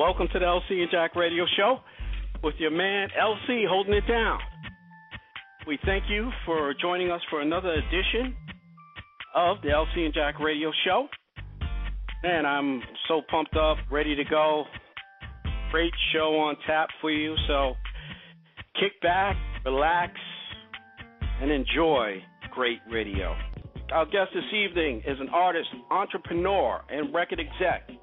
Welcome. To the LC and Jack Radio Show with your man LC holding it down. We thank you for joining us for another edition of the LC and Jack Radio Show. Man, I'm so pumped up, ready to go. Great show on tap for you. So kick back, relax, and enjoy great radio. Our guest this evening is an artist, entrepreneur, and record exec.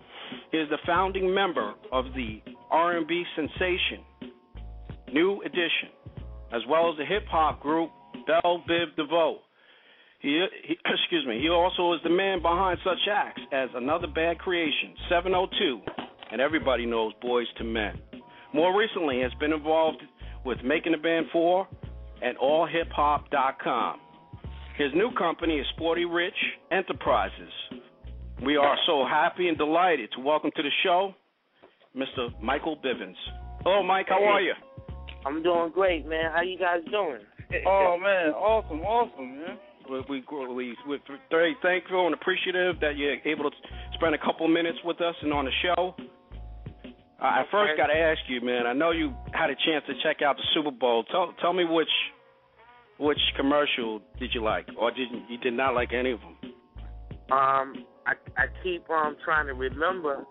He is the founding member of the R&B sensation New Edition, as well as the hip hop group Bell Biv DeVoe. He, he, excuse me. He also is the man behind such acts as Another Bad Creation, 702, and everybody knows Boyz II Men. More recently, has been involved with Making the Band 4 and AllHipHop.com. His new company is Sporty Rich Enterprises. We are so happy and delighted to welcome to the show Mr. Michael Bivins. Hello, Mike. How are you? I'm doing great, man. How you guys doing? Oh man, awesome, awesome, man. We, we, we, we're very thankful and appreciative that you're able to spend a couple minutes with us and on the show. Uh, I first got to ask you, man. I know you had a chance to check out the Super Bowl. Tell tell me which which commercial did you like, or did you, you did not like any of them? Um, I I keep um trying to remember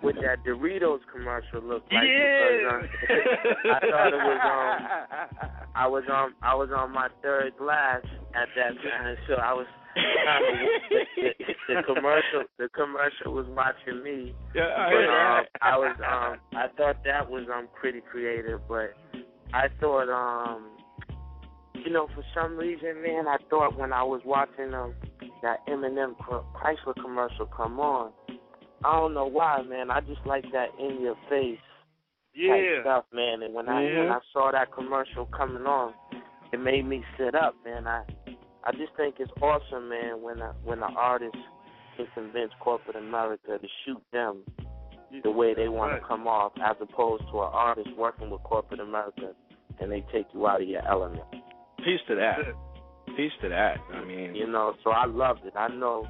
what that Doritos commercial looked like Yeah. because um, I thought it was um I was on I was on my third glass at that time, so I was the, the, the commercial the commercial was watching me. yeah, I But um. I was um I thought that was um pretty creative, but I thought um you know for some reason, man, I thought when I was watching um that Eminem Chrysler commercial come on, I don't know why, man. I just like that in your face type Yeah. stuff, man. And when I when mm-hmm. I saw that commercial coming on, it made me sit up, man. I I just think it's awesome, man, when a, when an artist can convince corporate America to shoot them the way they want Right. to come off, as opposed to an artist working with corporate America and they take you out of your element. Peace to that. Peace to that. I mean, You know, so I loved it. I know,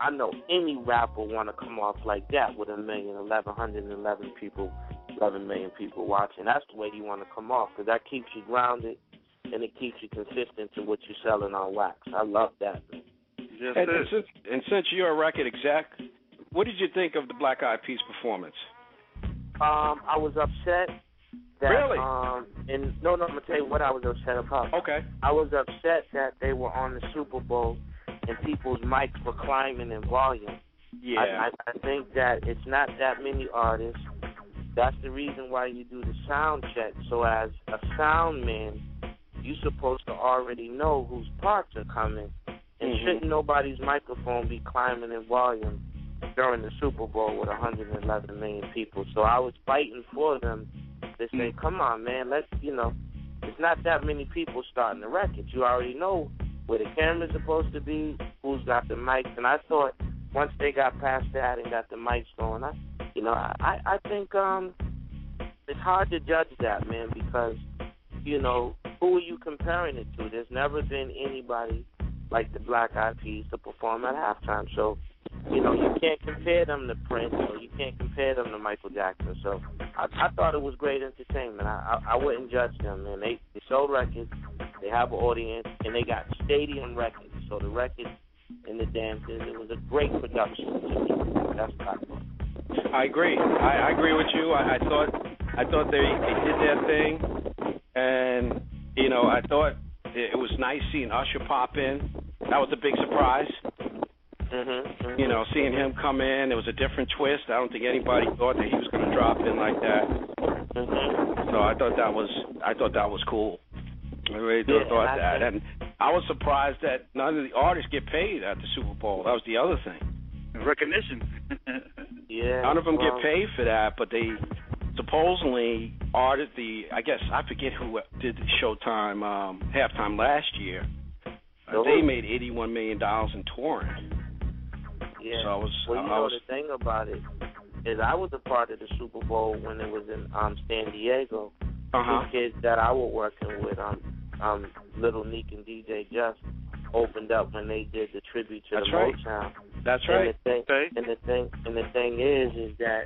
I know any rapper want to come off like that with a million, eleven hundred and eleven people, eleven million people watching. That's the way you want to come off because that keeps you grounded and it keeps you consistent to what you're selling on wax. I love that. Man. Yes, and, and since and since you're a record exec, what did you think of the Black Eyed Peas performance? Um, I was upset that Really? um, and no, no, I'm gonna tell you what I was upset about. Okay. I was upset that they were on the Super Bowl and people's mics were climbing in volume. Yeah. I, I, I think that it's not that many artists. That's the reason why you do the sound check. So as a sound man, you're supposed to already know whose parts are coming. And Mhm. shouldn't nobody's microphone be climbing in volume during the Super Bowl with 111 million people? So I was fighting for them to say, come on, man, let's, you know, it's not that many people starting the record. You already know where the camera's supposed to be, who's got the mics. And I thought once they got past that and got the mics going, I, you know, I, I think um, it's hard to judge that, man, because, you know, who are you comparing it to? There's never been anybody like the Black Eyed Peas to perform at halftime. So, you know, you can't compare them to Prince or you can't compare them to Michael Jackson. So, I, I thought it was great entertainment. I, I, I wouldn't judge them, man. They they sold records, they have an audience, and they got stadium records. So the records and the dances, it was a great production to me. That's copper. I agree. I, I agree with you. I, I thought I thought they they did their thing, and you know I thought it was nice seeing Usher pop in. That was a big surprise. Mhm. You know, seeing him come in, it was a different twist. I don't think anybody thought that he was going to drop in like that. Mhm. So I thought that was I thought that was cool. I really Yeah, thought I that, think- and I was surprised that none of the artists get paid at the Super Bowl. That was the other thing. Recognition. Yeah. None of them well, get paid for that, but they supposedly arted the. I guess I forget who did the Showtime um, halftime last year. Uh, they made eighty-one million dollars in touring. Yeah. So I was. Well, you I know was. the thing about it is, I was a part of the Super Bowl when it was in um San Diego. Uh huh. The kids that I was working with, um, um, Little Neek and DJ Just, opened up when they did the tribute to That's the right. Motown. That's And right. the thing, Okay. and the thing, and the thing is, is that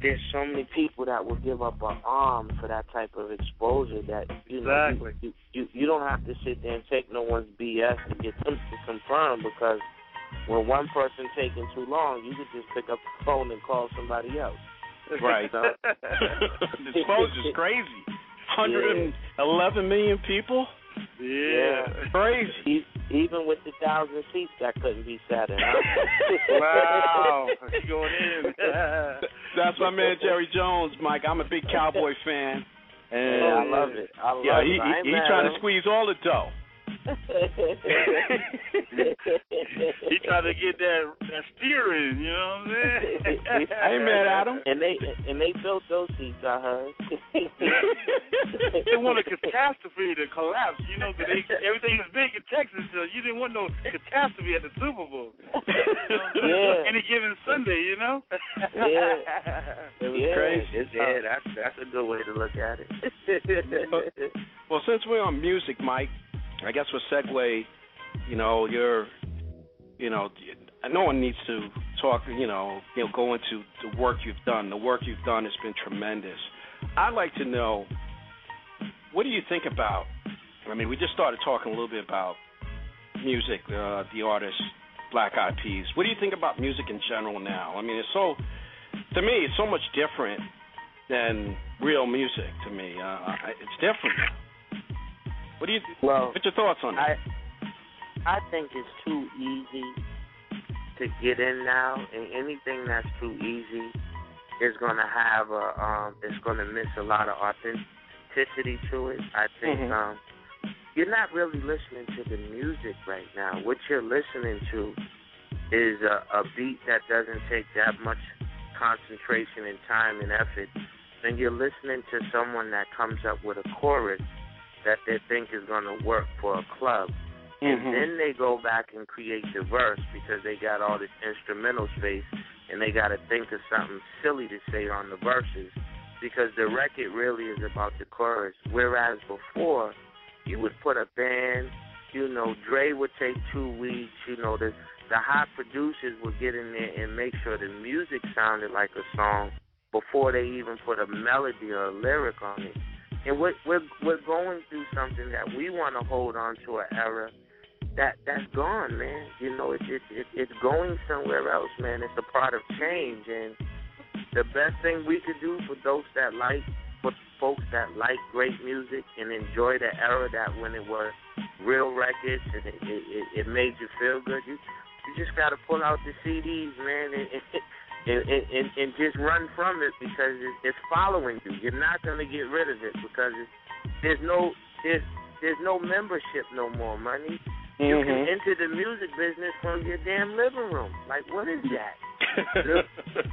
there's so many people that will give up an arm for that type of exposure that you know Exactly. you, you you don't have to sit there and take no one's BS to get them to confirm because when one person taking too long, you could just pick up the phone and call somebody else. Right. So, the exposure's crazy. Hundred and eleven million people. yeah. Crazy. e- even with the thousand seats, that couldn't be sat in. Wow. Going in. That's my man Jerry Jones, Mike. I'm a big Cowboy fan. And Yeah, I love it. I love Yeah, it. he, I ain't he, he's trying to squeeze all the dough. He tried to get that that steering, you know what I'm saying? I ain't mad at him. And they and they built those seats. I heard. they want a catastrophe to collapse, you know, 'cause they, everything was big in Texas, so you didn't want no catastrophe at the Super Bowl. Yeah. Any given Sunday, you know? Yeah. It was yeah, crazy. it's- yeah, that's that's a good way to look at it. Well, since we're on music, Mike, I guess we'll segue. You know, you're, you know, no one needs to talk. You know, you know, go into the work you've done. The work you've done has been tremendous. I'd like to know, what do you think about? I mean, we just started talking a little bit about music, uh, the artist Black Eyed Peas. What do you think about music in general now? I mean, it's so, to me, it's so much different than real music. To me, uh, it's different. What do you? well, What's your thoughts on that? I I think it's too easy to get in now, and anything that's too easy is gonna have a um, it's gonna miss a lot of authenticity to it. I think Mhm. um, you're not really listening to the music right now. What you're listening to is a, a beat that doesn't take that much concentration and time and effort. And you're listening to someone that comes up with a chorus that they think is going to work for a club. And Mhm. then they go back and create the verse because they got all this instrumental space and they got to think of something silly to say on the verses because the record really is about the chorus. Whereas before, you would put a band, you know, Dre would take two weeks, you know, the the hot producers would get in there and make sure the music sounded like a song before they even put a melody or a lyric on it. And we're we're we're going through something that we want to hold on to an era that that's gone, man. You know, it's it, it, it's going somewhere else, man. It's a part of change, and the best thing we could do for those that like, for folks that like great music and enjoy the era that when it was real records and it it, it, it made you feel good. You you just got to pull out the CDs, man, and. and, and, and, and just run from it because it, it's following you. You're not going to get rid of it because it's, there's no there's there's no membership no more, money. You can Mhm. enter the music business from your damn living room. Like, what is that?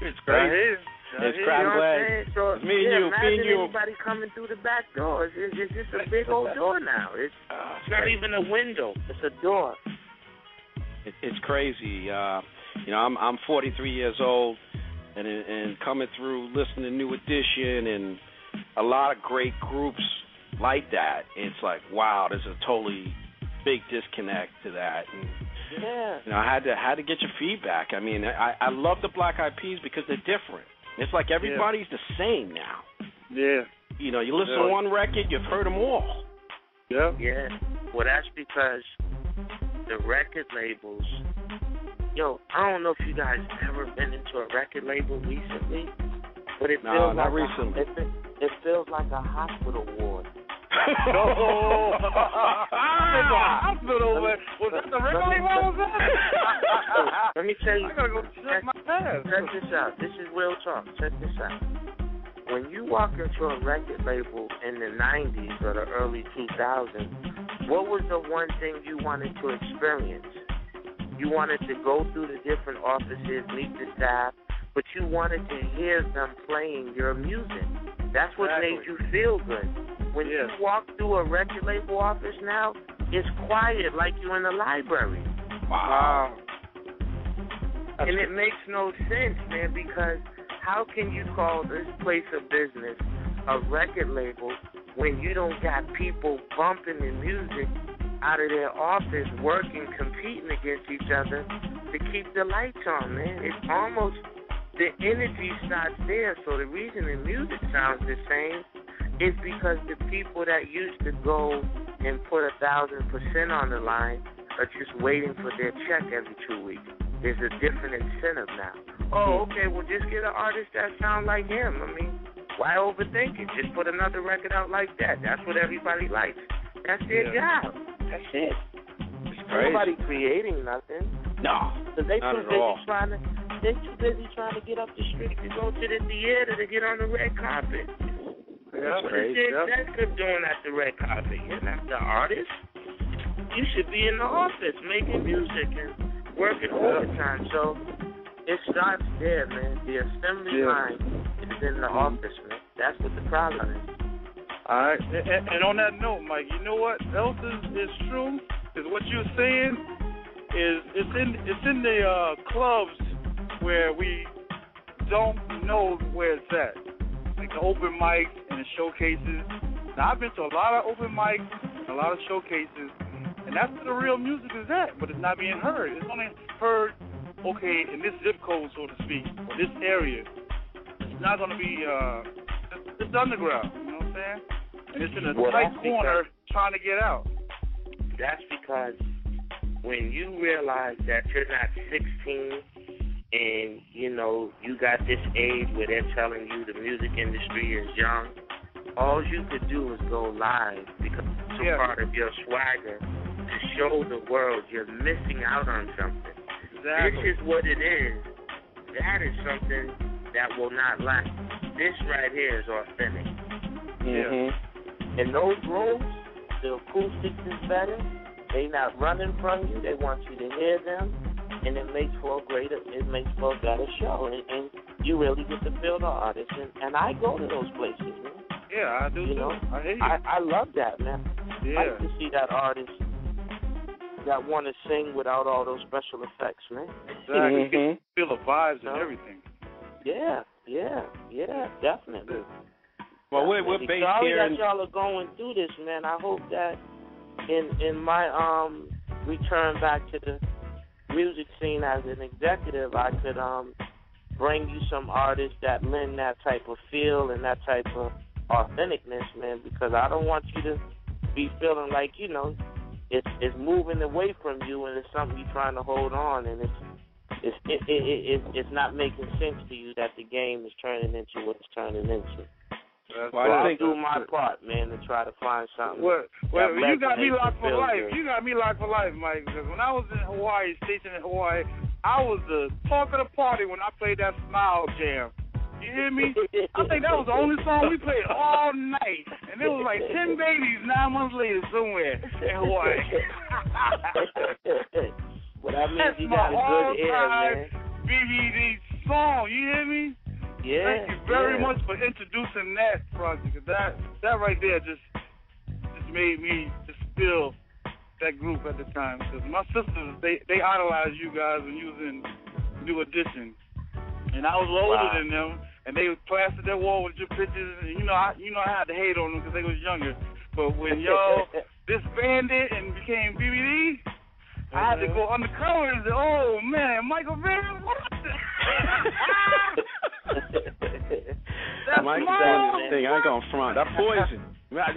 it's crazy. It's crap. you know glad. So, It's me and yeah, you, me imagine and you. anybody coming through the back door. It's, it's just a big old door now. It's, Uh, it's not even a window. It's a door. it, it's crazy. Uh, you know, I'm I'm 43 years old, and and coming through listening to New Edition and a lot of great groups like that. It's like wow, there's a totally big disconnect to that. And Yeah. you know, I had to had to get your feedback. I mean, I I love the Black Eyed Peas because they're different. It's like everybody's the same now. Yeah. You know, you listen Yeah. to one record, you've heard them all. Yeah. Yeah. Well, that's because the record labels yo, I don't know if you guys ever been into a record label recently, but it No, feels not like recently. A, it, fe- it feels like a hospital ward. Oh, hospital. Was was that the record label I was at? Let me tell you. I gotta go check my past. Check this out. This is real talk. Check this out. When you walk into a record label in the 90s or the early 2000s, what was the one thing you wanted to experience? You wanted to go through the different offices, meet the staff, but you wanted to hear them playing your music. That's what Exactly. made you feel good. When Yes. you walk through a record label office now, it's quiet like you're in a library. Wow. And it makes no sense, man, because how can you call this place of business a record label when you don't got people bumping the music out of their office, working, competing against each other to keep the lights on, man? It's almost the energy starts there. So the reason the music sounds the same is because the people that used to go and put a thousand percent on the line are just waiting for their check every two weeks. There's a different incentive now. Oh, okay, well just get an artist that sounds like him. I mean, why overthink it? Just put another record out like that. That's what everybody likes. That's their Yeah. job. That's it. It's crazy. Nobody creating nothing. No. Cause they Not too at busy all. trying to they too busy trying to get up the street to go to the theater to get on the red carpet. Yeah, What crazy. is the Yep. doing at the red carpet? You're not the artist. You should be in the office making music and working overtime. So it starts there, man. The assembly Yeah. line is in the office, man. That's what the problem is. All right, and, and on that note, Mike, you know what else is, is true? Is what you're saying is it's in it's in the uh, clubs where we don't know where it's at, like the open mics and the showcases. Now I've been to a lot of open mics, and a lot of showcases, and that's where the real music is at, but it's not being heard. It's only heard, okay, in this zip code, so to speak, or this area. It's not going to be uh, it's, it's underground. You know what I'm saying? And it's in a Well, tight corner trying to get out. That's because when you realize that you're not 16 and you know you got this age where they're telling you the music industry is young, all you could do is go live because it's a Yeah. part of your swagger to show the world you're missing out on something. Exactly. This is what it is. That is something that will not last. This right here is authentic. Mm-hmm. In those rooms, the acoustics is better. They not running from you. They want you to hear them, and it makes for a greater, it makes for a better show, and, and you really get to feel the artist. And, and I go to those places, man. yeah, I do You too. know, I hear you. I I love that, man. I yeah. like to see that artist that want to sing without all those special effects, man. Exactly. You can Mhm. feel the vibes No. and everything. Yeah, yeah, yeah, definitely. Well, we're, we're based Sorry here that y'all are going through this, man. I hope that in in my um return back to the music scene as an executive, I could um bring you some artists that lend that type of feel and that type of authenticness, man. Because I don't want you to be feeling like you know it's it's moving away from you and it's something you're trying to hold on and it's it's it, it, it, it it's not making sense to you that the game is turning into what it's turning into. That's Well, I So why- I'll think- do my part, man, to try to find something. Well, well, you got me locked for life. You got me locked for life, Mike. Because when I was in Hawaii, stationed in Hawaii, I was the talk of the party when I played that Smile Jam. You hear me? I think that was the only song we played all night, and there was like ten babies nine months later somewhere in Hawaii. well, that means That's you my got a good ear, all-time man. BBD song. You hear me? Yeah. Thank you very yeah. much for introducing that project. That that right there just just made me just feel that group at the time. Because my sisters they they idolized you guys when you was in New Edition, and I was older Wow. than them, and they plastered their wall with your pictures. And you know I you know I had to hate on them because they was younger. But when y'all disbanded and became BBD, I had to uh-huh. go undercover and say, "Oh man, Michael Van, what?" Mike's mine. thing. I ain't gonna front. That poison.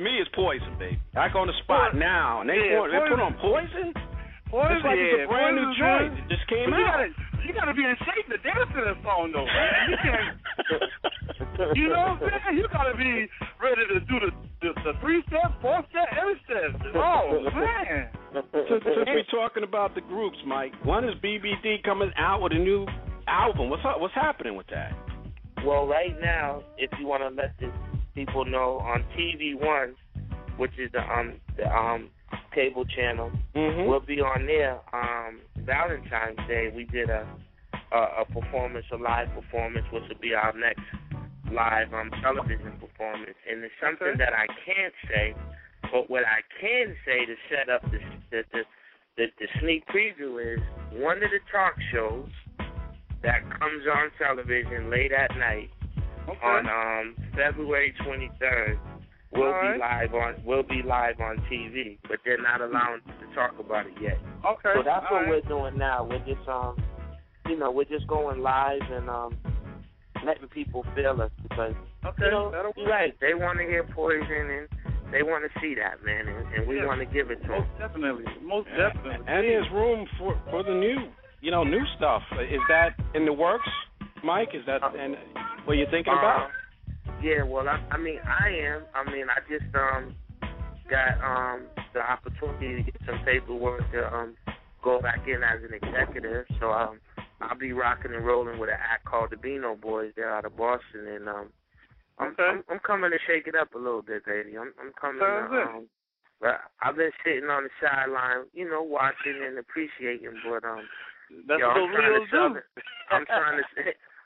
Me, it's poison, baby. I go on the spot Well, now, and they yeah, put, they put on poison. Poison, it's like yeah, it's a brand new joint. It just came But you out. gotta, you gotta be in shape to dance to that song, though, man. You can't. You know what I'm saying? You gotta be ready to do the the, the three step, four step, every step. Oh man. since, since we're talking about the groups, Mike, when is BBD coming out with a new album? What's up? What's happening with that? Well, right now, if you want to let the people know on TV One, which is the um the um cable channel, Mm-hmm. we'll be on there. Um, Valentine's Day, we did a a, a performance, a live performance, which will be our next live um television performance. And it's something that I can't say, but what I can say to set up the the the, the, the sneak preview is one of the talk shows that comes on television late at night Okay. on um February 23rd will All be live on will be live on TV, but they're not allowing us to talk about it yet. okay. So that's all what right. we're doing now. We're just um you know, we're just going live and um letting people feel us because Okay. you know That'll you're right. They want to hear poison and they want to see that man, and, and we Yeah. want to give it to them. Most definitely. Most Yeah. definitely. And there's room for for the new, you know, new stuff. Is that in the works, Mike? Is that and what you're thinking about? Uh, yeah, well, I, I mean, I am. I mean, I just um got um the opportunity to get some paperwork to um go back in as an executive. So um I'll be rocking and rolling with an act called the Beano Boys. They're out of Boston, and um I'm, Okay. I'm I'm coming to shake it up a little bit, baby. I'm I'm coming Sounds to um. But I've been sitting on the sideline, you know, watching and appreciating, but um. That's Yo, what I'm trying to Leos do. I'm trying to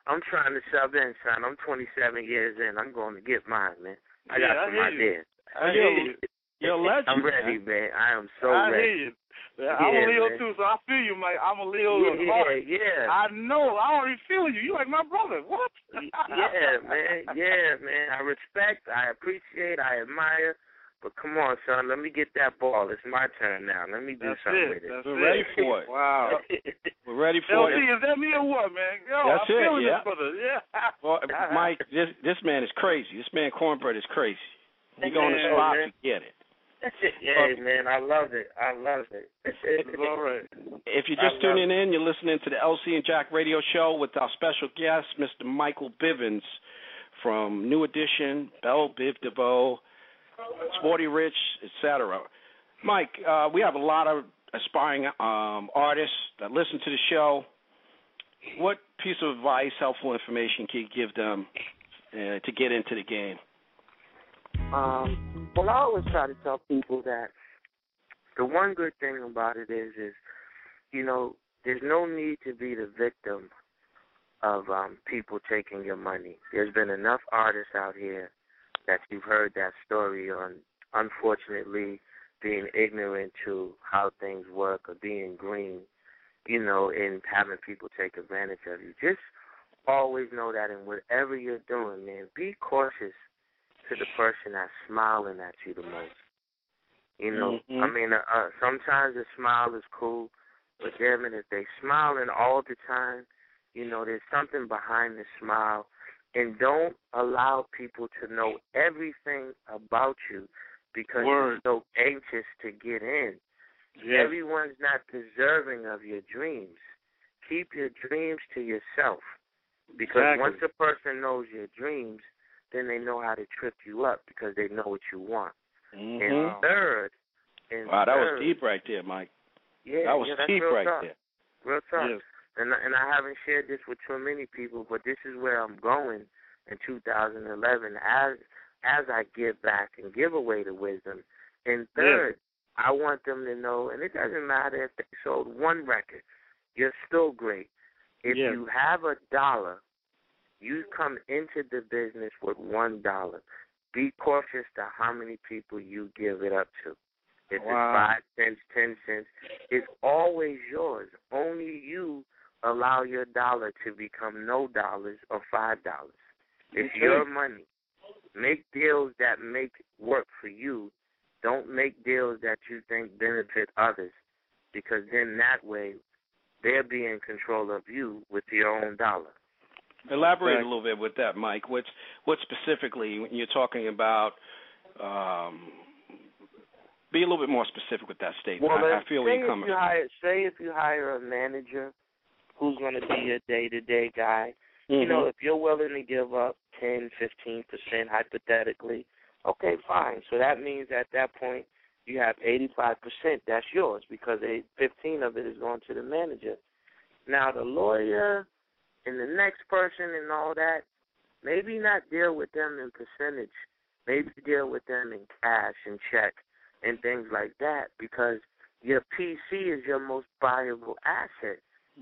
I'm trying to sub in, son. I'm 27 years in. I'm going to get mine, man. I Yeah, got I some you. ideas. I hear you. You're a legend. I'm ready, man. man. I am so I ready. hear you. Yeah, I'm a Leo man. too, so I feel you, Mike. I'm a Leo Yeah, heart. yeah, I know. I already feel you. You like my brother. What? yeah, man. Yeah, man. I respect. I appreciate. I admire. But come on, son. Let me get that ball. It's my turn now. Let me do That's something it. with it. That's We're it. ready for it. Wow. We're ready for LT, it. is that me or what, man? Yo, That's I'm it, feeling yeah. this brother. Yeah. Well, Mike, this this man is crazy. This man Cornbread is crazy. You go on the Yeah, spot man. to get it. yeah, man. I love it. I love it. It's all right. If you're just love tuning in, you're listening to the LC and Jack Radio Show with our special guest, Mr. Michael Bivins from New Edition, Bell Biv DeVoe, Sporty Rich, etc. Mike, uh, we have a lot of aspiring um, artists that listen to the show. What piece of advice, helpful information can you give them uh, to get into the game? Um, well, I always try to tell people that the one good thing about it is, is you know, there's no need to be the victim of um people taking your money. There's been enough artists out here that you've heard that story on, unfortunately, being ignorant to how things work or being green, you know, and having people take advantage of you. Just always know that in whatever you're doing, man, be cautious to the person that's smiling at you the most. You know, Mhm. I mean, uh, uh, sometimes a smile is cool, but damn it, if they're smiling all the time, you know, there's something behind the smile, and don't allow people to know everything about you because Word. you're so anxious to get in. Yes. Everyone's not deserving of your dreams. Keep your dreams to yourself. Because Exactly. once a person knows your dreams, then they know how to trip you up because they know what you want. Mhm. And third, and Wow, that was deep right there, Mike. Yeah, That was yeah, deep right talk. there. Real talk. Yes. And and I haven't shared this with too many people, but this is where I'm going in 2011 as as I give back and give away the wisdom. And third, I want them to know, and it doesn't matter if they sold one record, you're still great. If Yes. you have a dollar, you come into the business with one dollar. Be cautious to how many people you give it up to. If Wow. it's five cents, ten cents, it's always yours. Only you allow your dollar to become no dollars or five dollars. It's Okay. your money. Make deals that make work for you. Don't make deals that you think benefit others, because then that way they'll be in control of you with your own dollar. Elaborate Right. a little bit with that, Mike. What what specifically when you're talking about um, be a little bit more specific with that statement. Well, I, I feel say you're coming if you hire, say if you hire a manager who's going to be your day-to-day guy, you know, Mhm. if you're willing to give up ten, fifteen percent hypothetically, okay, fine. So that means at that point you have 85% that's yours because eight, 15 of it is going to the manager. Now the lawyer and the next person and all that, maybe not deal with them in percentage. Maybe deal with them in cash and check and things like that because your PC is your most valuable asset.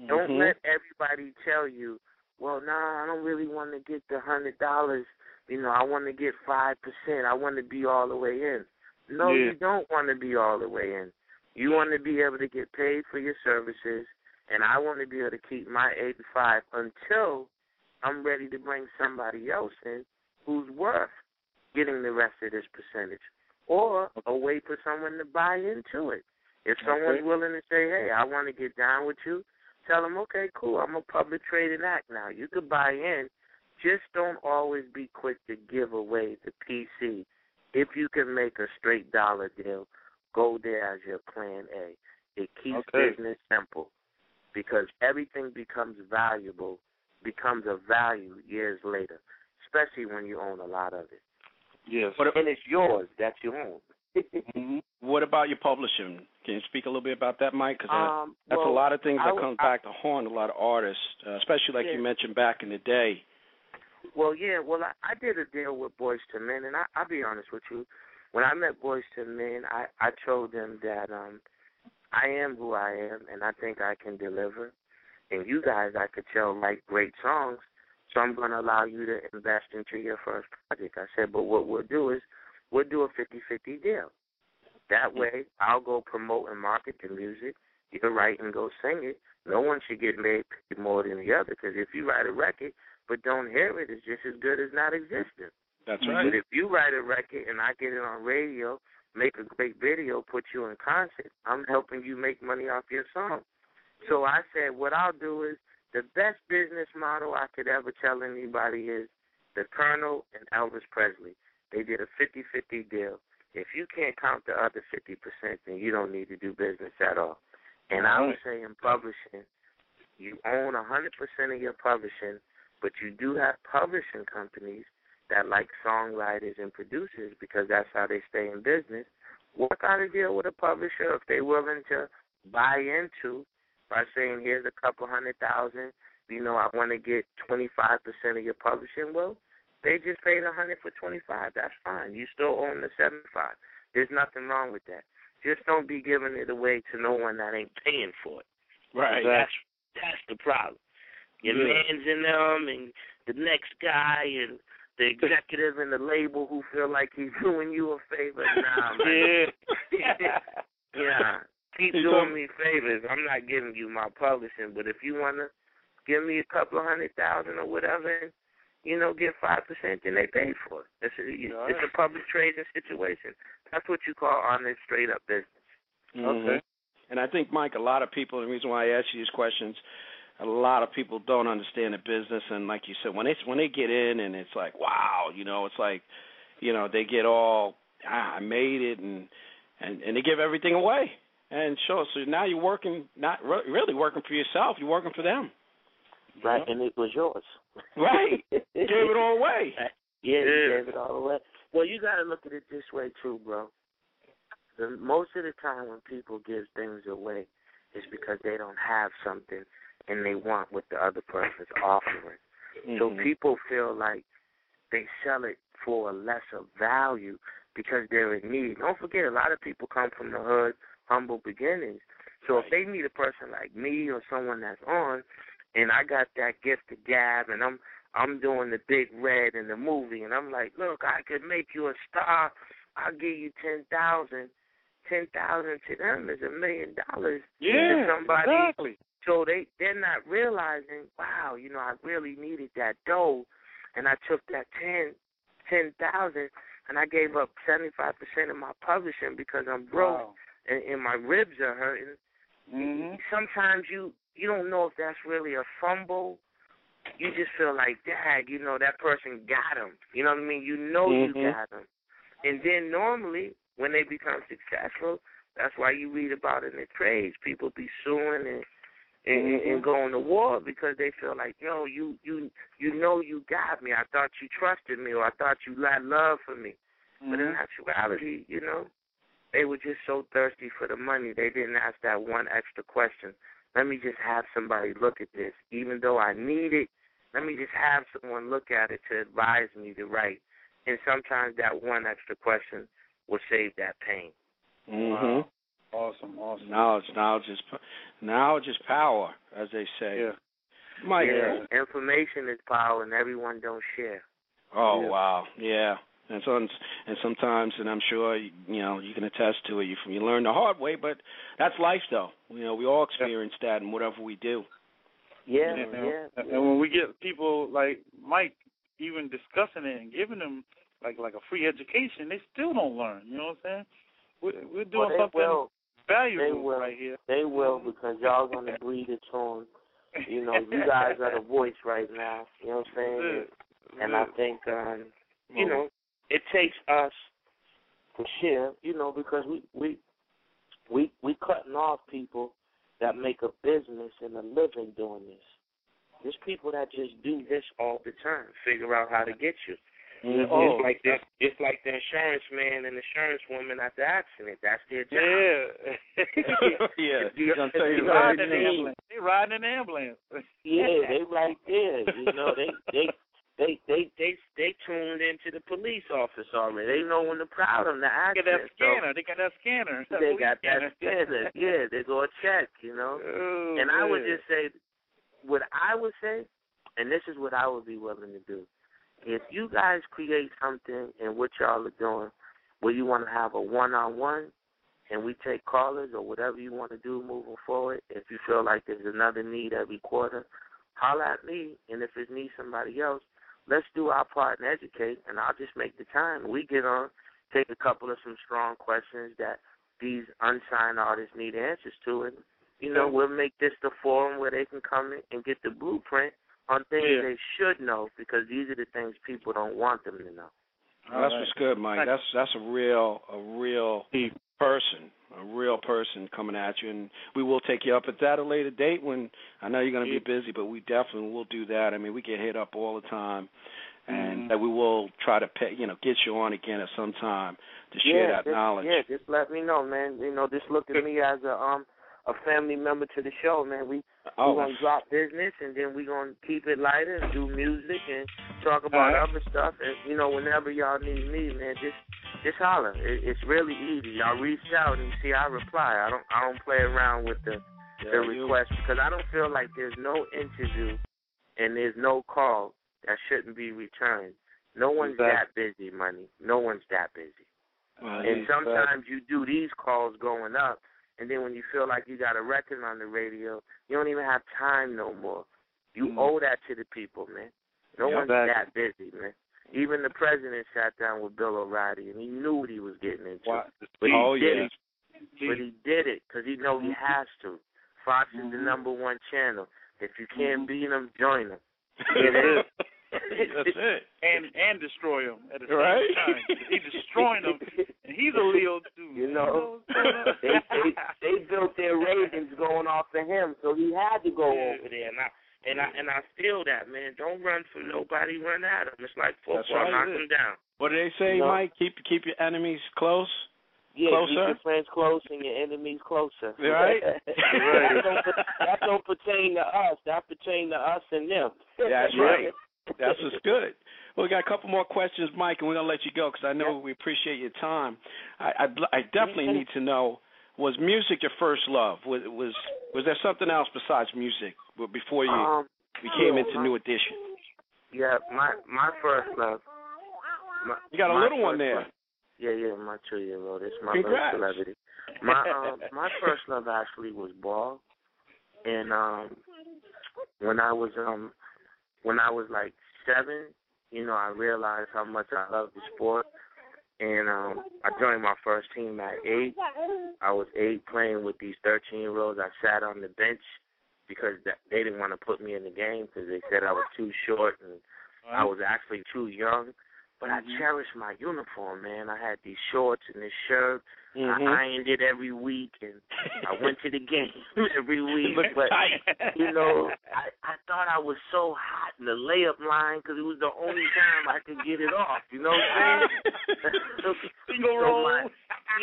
Don't Mhm. let everybody tell you, well, nah, I don't really want to get the hundred dollars. You know, I want to get five percent. I want to be all the way in. No, Yeah. you don't want to be all the way in. You want to be able to get paid for your services, and I want to be able to keep my eighty-five until I'm ready to bring somebody else in who's worth getting the rest of this percentage, or a way for someone to buy into it. If someone's Okay. willing to say, "Hey, I want to get down with you," tell them, "Okay, cool. I'm a public trading act now. You could buy in. Just don't always be quick to give away the PC. If you can make a straight dollar deal, go there as your plan A. It keeps Okay. business simple because everything becomes valuable, becomes of value years later, especially when you own a lot of it. Yes. What, And it's yours that you own. Hmm what about your publishing? Can you speak a little bit about that, Mike? Because um, that's well, a lot of things that comes I- back to haunt a lot of artists, uh, especially like Yeah. you mentioned back in the day. Well, yeah. Well, I, I did a deal with Boyz II Men, and I, I'll be honest with you. When I met Boyz II Men, I I told them that um I am who I am, and I think I can deliver. And you guys, I could tell, write great songs, so I'm going to allow you to invest into your first project. I said, but what we'll do is we'll do a fifty-fifty deal. That mm. way, I'll go promote and market the music. You write and go sing it. No one should get made more than the other, because if you write a record but don't hear it, it's just as good as not existing. That's right. But if you write a record and I get it on radio, make a great video, put you in concert, I'm helping you make money off your song. So I said, what I'll do is the best business model I could ever tell anybody is the Colonel and Elvis Presley. They did a 50-50 deal. If you can't count the other 50%, then you don't need to do business at all. And I would say in publishing, you own 100% of your publishing, but you do have publishing companies that like songwriters and producers because that's how they stay in business. Work out a deal with a publisher if they're willing to buy into by saying, here's a couple hundred thousand, you know, I want to get 25% of your publishing. Well, they just paid a hundred for 25. That's fine. You still own the 75. There's nothing wrong with that. Just don't be giving it away to no one that ain't paying for it. Right. That's that's the problem. Your Yeah. man's in them, and the next guy, and the executive and the label who feel like he's doing you a favor. Nah, man. Yeah. yeah. Keep doing me favors. I'm not giving you my publishing, but if you wanna give me a couple of hundred thousand or whatever, and, you know, get five percent, then they pay for it. It's a, it's a public trading situation. That's what you call honest, straight up business. Mhm. Okay. And I think, Mike, a lot of people, the reason why I ask you these questions, a lot of people don't understand the business. And like you said, when they when they get in, and it's like, wow, you know, it's like, you know, they get all, ah, I made it, and and and they give everything away. And sure, so now you're working, not re- really working for yourself. You're working for them, Right, and it was yours. right? Gave it all away. Yeah, Yeah. you gave it all away. Well, you got to look at it this way too, bro. The, most of the time when people give things away, is because they don't have something and they want what the other person's offering. So Mhm. people feel like they sell it for a lesser value because they're in need. Don't forget, a lot of people come from the hood, humble beginnings. So if they meet a person like me or someone that's on, and I got that gift to gab, and I'm I'm doing the big red in the movie, and I'm like, look, I could make you a star. I'll give you ten thousand. Ten thousand to them is a million dollars Yeah. to somebody Exactly. so they they're not realizing, wow, you know, I really needed that dough, and I took that ten ten thousand, and I gave up seventy five percent of my publishing because I'm broke Wow. and, and my ribs are hurting. Mhm. Sometimes you you don't know if that's really a fumble. You just feel like, dag, you know, that person got him. You know what I mean? You know Mhm. you got him. And then normally, when they become successful, that's why you read about it in the trades. People be suing and and, mm-hmm. and going to war because they feel like, yo, you you you know you got me. I thought you trusted me, or I thought you had love for me. Mm-hmm. But in mm-hmm. actuality, you know, they were just so thirsty for the money. They didn't ask that one extra question. Let me just have somebody look at this, even though I need it. Let me just have someone look at it to advise me to write. And sometimes that one extra question will save that pain. Mhm. Awesome, awesome. Knowledge, knowledge is knowledge is power, as they say. Yeah. Mike. Yeah. Information is power, and everyone don't share. Oh yeah. wow, yeah. And so, and sometimes, and I'm sure you know you can attest to it. You you learn the hard way, but that's life, though. You know, we all experience yeah. that in whatever we do. Yeah, and, yeah. And when we get people like Mike even discussing it and giving them like like a free education, they still don't learn. You know what I'm saying? We're, we're doing well, something will. valuable they will. right here. They will because y'all gonna breathe it to them. You know, you guys are the voice right now. You know what I'm saying? And I think, um, you know, it takes us to share. You know, because we we we we cutting off people that make a business and a living doing this. There's people that just do this all the time, figure out how to get you. Mm-hmm. Oh, it's like the it's like the insurance man and insurance woman at the accident. That's their job. Yeah. yeah. You they riding an ambulance. They riding an ambulance. yeah, they right there. You know, they they they they they they tuned into the police office already. They know when the problem, the. They got that scanner. So they got that scanner. That they got scanner. that scanner. Yeah, they go check. You know. Oh, and I would just say, what I would say, and this is what I would be willing to do if you guys create something and what y'all are doing where you want to have a one on one and we take callers or whatever you want to do moving forward, if you feel like there's another need every quarter, holler at me and if it needs somebody else, let's do our part and educate and I'll just make the time. We get on, take a couple of some strong questions that these unsigned artists need answers to and you know, we'll make this the forum where they can come in and get the blueprint on things Yeah. they should know because these are the things people don't want them to know. Well, that's what's good, Mike. That's that's a real a real person, a real person coming at you, and we will take you up at that at a later date when I know you're going to be busy, but we definitely will do that. I mean, we get hit up all the time, and Mhm. that we will try to pay, you know get you on again at some time to share yeah, that just, knowledge. Yeah, just let me know, man. You know, just look at me as a um a family member to the show, man. We oh, we're gonna drop business and then we're gonna keep it lighter and do music and talk about Alright. other stuff. And you know, whenever y'all need me, man, just just holler. It, it's really easy. Y'all reach out and see I reply. I don't I don't play around with the the yeah, you- request because I don't feel like there's no interview and there's no call that shouldn't be returned. No one's that busy, money. No one's that busy. Well, And sometimes you do these calls going up, and then when you feel like you got a record on the radio, you don't even have time no more. You Mhm. owe that to the people, man. No Yeah, one's that busy, man. Even the president sat down with Bill O'Reilly, and he knew what he was getting into. Wow. But he Oh, did yeah. it. But he did it because he know he has to. Fox is the Mhm. number one channel. If you can't Mhm. beat him, join. It is. That's it. and and destroy him at the same Right. time. He's destroying them, and he's a Leo too. You know, they they they built their ratings going off of him, so he had to go Yeah. over there. And I and I and I feel that man. Don't run for nobody. Run at him. It's like football. That's right. Knock him down. What do they say, No. Mike? Keep keep your enemies close. Yeah, Closer? keep your friends close and your enemies closer. Right. that, don't, that don't pertain to us. That pertain to us and them. That's right. That's what's good. Well, we got a couple more questions, Mike, and we're gonna let you go because I know we appreciate your time. I I'd, I definitely need to know: was music your first love? Was was was there something else besides music before you Um, became yeah, into my- New Edition? Yeah, my my first love. My, You got a little one there. love- Yeah, yeah, my two year old. It's my Congrats. little celebrity. My um my first love actually was ball. And um when I was um when I was like seven, you know, I realized how much I loved the sport and um I joined my first team at eight. I was eight playing with these thirteen year olds. I sat on the bench because they didn't want to put me in the game because they said I was too short and I was actually too young. But Mm-hmm. I cherished my uniform, man. I had these shorts and this shirt. Mhm. I ironed it every week, and I went to the game every week. But tight. you know, I I thought I was so hot in the layup line because it was the only time I could get it off. You know what I'm saying? Single So roll. my-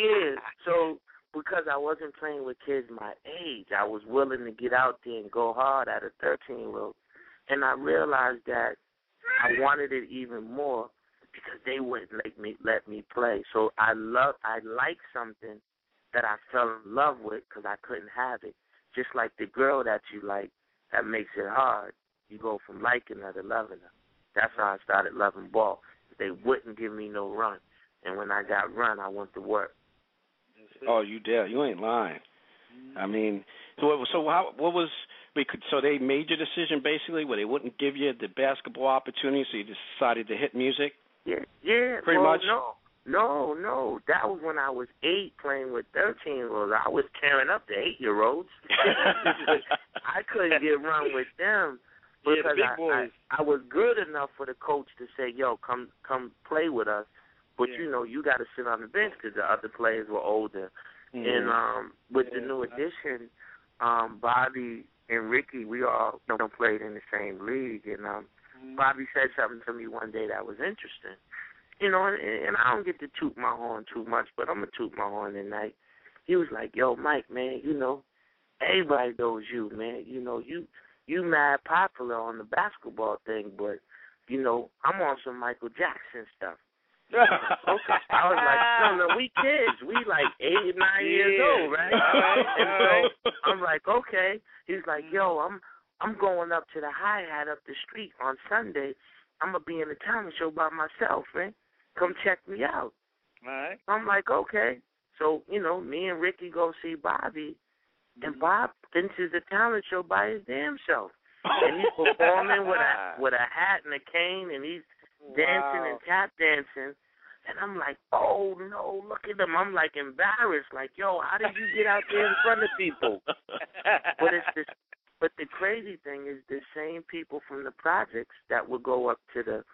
yeah. So because I wasn't playing with kids my age, I was willing to get out there and go hard at a 13 year old, and I realized that I wanted it even more because they wouldn't let me let me play. So I love I like something that I fell in love with because I couldn't have it. Just like the girl that you like, that makes it hard. You go from liking her to loving her. That's how I started loving ball. They wouldn't give me no run, and when I got run, I went to work. Oh, you did. You ain't lying. I mm-hmm. mean, so what, so how what was we could so they made your decision basically where they wouldn't give you the basketball opportunity, so you decided to hit music. Yeah, yeah. Pretty well, much? No, no, no. That was when I was eight, playing with thirteen year olds. I was tearing up the eight year olds. I couldn't get run with them Yeah, the because I, I. I was good enough for the coach to say, "Yo, come come play with us." But Yeah. you know, you got to sit on the bench because the other players were older. Mm-hmm. And um, with the New Edition, um, Bobby and Ricky, we all you know, played in the same league, and um. Bobby said something to me one day that was interesting. You know, and, and I don't get to toot my horn too much, but I'm gonna toot my horn tonight. He was like, "Yo, Mike, man, you know, everybody knows you, man. You know, you you mad popular on the basketball thing, but you know, I'm on some Michael Jackson stuff." Okay. I was like, no, no, we kids. We like eight, nine years old, right? Alright, and so I'm like, okay. He's like, yo, I'm I'm going up to the hi hat up the street on Sunday. I'm gonna be in the talent show by myself, man. Come check me out. All right. I'm like, okay. So, you know, me and Ricky go see Bobby and Bob enters the talent show by his damn self. And he's performing with a with a hat and a cane and he's dancing and tap dancing. And I'm like, oh no, look at him. I'm like embarrassed, like, yo, how did you get out there in front of people? But it's this but the crazy thing is the same people from the projects that would go up to the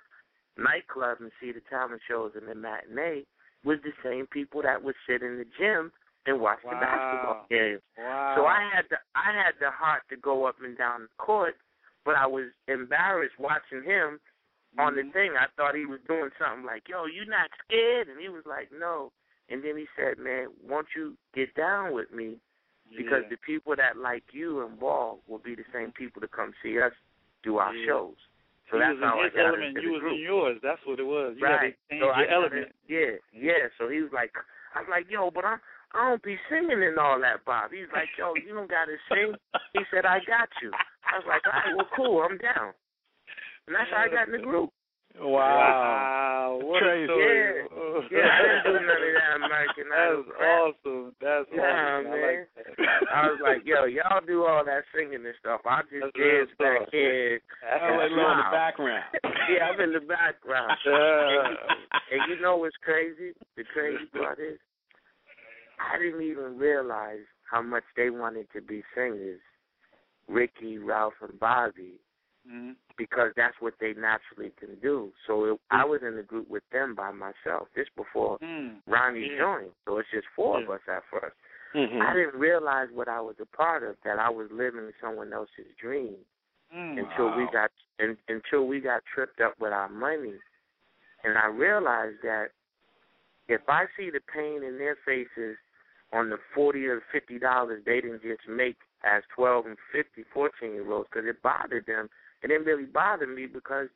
nightclub and see the talent shows and the matinee was the same people that would sit in the gym and watch the basketball games. Wow. So I had the I had the heart to go up and down the court, but I was embarrassed watching him on the Mhm. thing. I thought he was doing something like, "Yo, you not scared?" And he was like, "No." And then he said, "Man, won't you get down with me? Because yeah. the people that like you and ball will be the same people to come see us do our Yeah. shows." So he that's was how in I his element. You was group. in yours. That's what it was. You right. so I element. Yeah, yeah. So he was like, I was like, yo, but I'm I don't be singing and all that, Bob. He's like, yo, you don't gotta sing. He said, I got you. I was like, all right, well, cool, I'm down. And that's how I got in the group. Wow. Wow. What Crazy. a story. Yeah. Oh. Yeah, I didn't do none of that American Idol That's crap. awesome. That's Nah, awesome. I man. like that. I was like, yo, y'all do all that singing and stuff. I just That's real dance back stuff. here. Wait, in the background. yeah, I'm in the background. Uh, And you know what's crazy? The crazy part is, I didn't even realize how much they wanted to be singers, Ricky, Ralph, and Bobby, mhm. because that's what they naturally can do. So it, I was in the group with them by myself. This before Mm. Ronnie Yeah. joined, so it's just four of us at first. Mhm. I didn't realize what I was a part of, that I was living someone else's dream Mm. until we got un, until we got tripped up with our money, and I realized that if I see the pain in their faces on the forty or fifty dollars they didn't just make as twelve and fifty, fourteen year olds, because it bothered them. It didn't really bother me because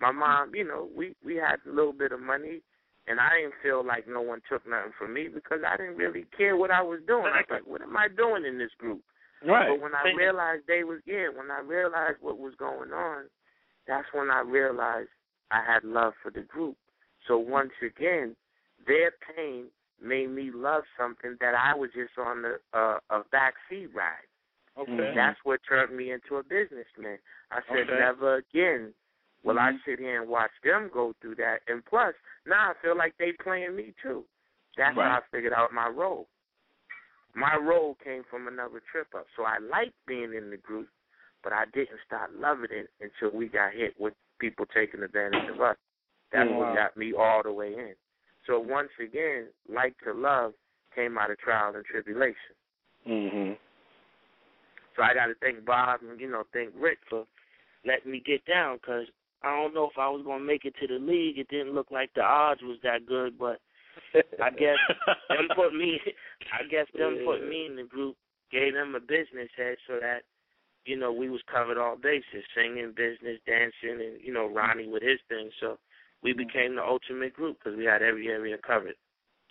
my mom, you know, we we had a little bit of money. And I didn't feel like no one took nothing from me because I didn't really care what I was doing. I was like, what am I doing in this group? Right. But when I realized they was yeah, when I realized what was going on, that's when I realized I had love for the group. So once again, their pain made me love something that I was just on the uh, a backseat ride. Okay. Mhm. That's what turned me into a businessman. I said Okay. never again will I Mhm. sit here and watch them go through that. And plus, now I feel like they playing me too. That's Right. how I figured out my role. My role came from another trip up. So I liked being in the group, but I didn't start loving it until we got hit with people taking advantage of us. That's what got me all the way in. So once again, like to love came out of trial and tribulation. Mhm. So I got to thank Bob and you know thank Rick for letting me get down because I don't know if I was gonna make it to the league. It didn't look like the odds was that good, but I guess them put me. I guess them put me in the group gave them a business head so that you know we was covered all bases, singing, business, dancing, and you know Ronnie with his thing. So we became the ultimate group because we had every area covered.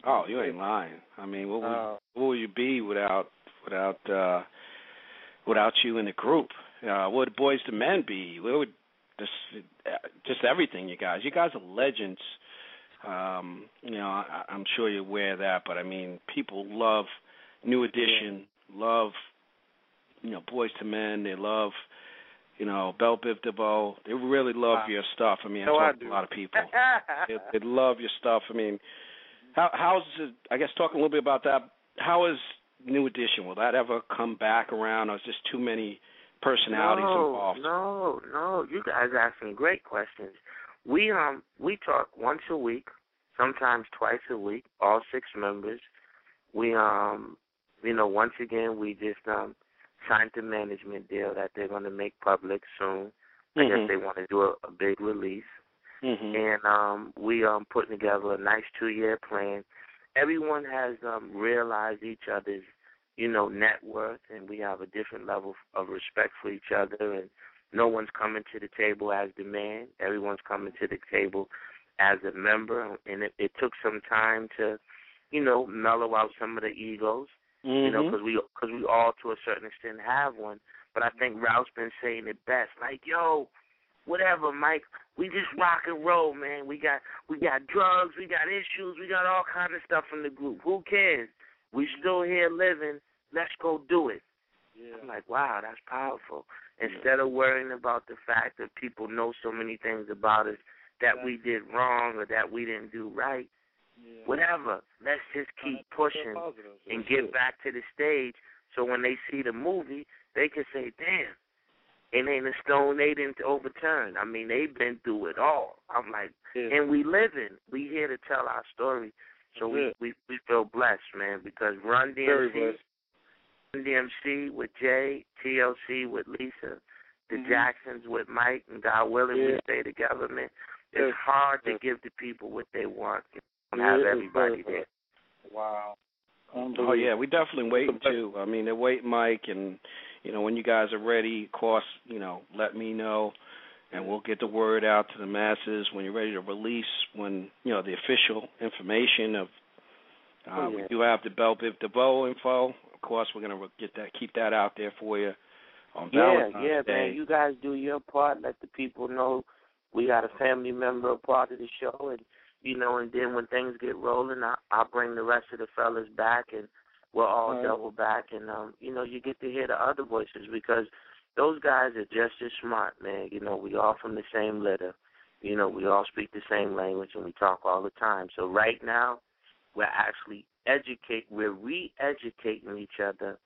Oh, you ain't lying. I mean, what would Uh, what would you be without without uh without you in the group? Uh, what would Boyz II Men be? What would just just everything, you guys? You guys are legends. Um, you know, I, I'm sure you're aware of that, but I mean, people love New Edition, love you know Boyz II Men. They love you know Bell Biv DeVoe. They really love Wow. your stuff. I mean, I No, I talk to a lot of people. they, they love your stuff. I mean, how how's it? I guess talking a little bit about that. How is New Edition? Will that ever come back around, or is just too many personalities no, involved? No, no, you guys are asking great questions. We um we talk once a week, sometimes twice a week, all six members. We um you know, once again we just um signed the management deal that they're gonna make public soon. I Mhm. guess they want to do a, a big release. Mhm. and um we um putting together a nice two year plan. Everyone has um realized each other's, you know, net worth and we have a different level of respect for each other and no one's coming to the table as the man. Everyone's coming to the table as a member and it, it took some time to, you know, mellow out some of the egos you know, mm-hmm. because we because we all to a certain extent have one. But I think Ralph's been saying it best, like, yo, whatever, Mike, we just rock and roll, man. We got we got drugs, we got issues, we got all kind of stuff in the group. Who cares? We still here living. Let's go do it. yeah. I'm like, wow, that's powerful. Instead of worrying about the fact that people know so many things about us that we did wrong or that we didn't do right, yeah. whatever. Let's just keep pushing Positive. and get back to the stage so when they see the movie, they can say, damn, it ain't a stone they didn't overturn. I mean, they've been through it all. I'm like, Yeah. and we living. We here to tell our story. So we, we we feel blessed, man, because Run Very DMC, blessed. Run DMC with Jay, TLC with Lisa, the Mhm. Jacksons with Mike, and God willing, we stay together, man. Yes. It's hard to Yes. give the people what they want and Yeah, have everybody very there. Wow. Oh yeah, we definitely waiting too. I mean, they're waiting, Mike, and you know when you guys are ready, of course, you know, let me know, and we'll get the word out to the masses when you're ready to release. When you know the official information of, uh, Oh, yeah. we do have the Bell Biv DeVoe info. Of course, we're gonna get that, keep that out there for you on Yeah, Valentine's yeah, Day. man. You guys do your part. Let the people know we got a family member a part of the show, and you know, and then when things get rolling, I, I'll bring the rest of the fellas back, and we'll all Right. double back, and um, you know, you get to hear the other voices because those guys are just as smart, man. You know, we all from the same litter. You know, we all speak the same language, and we talk all the time. So right now, we're actually educate, we're re-educating each other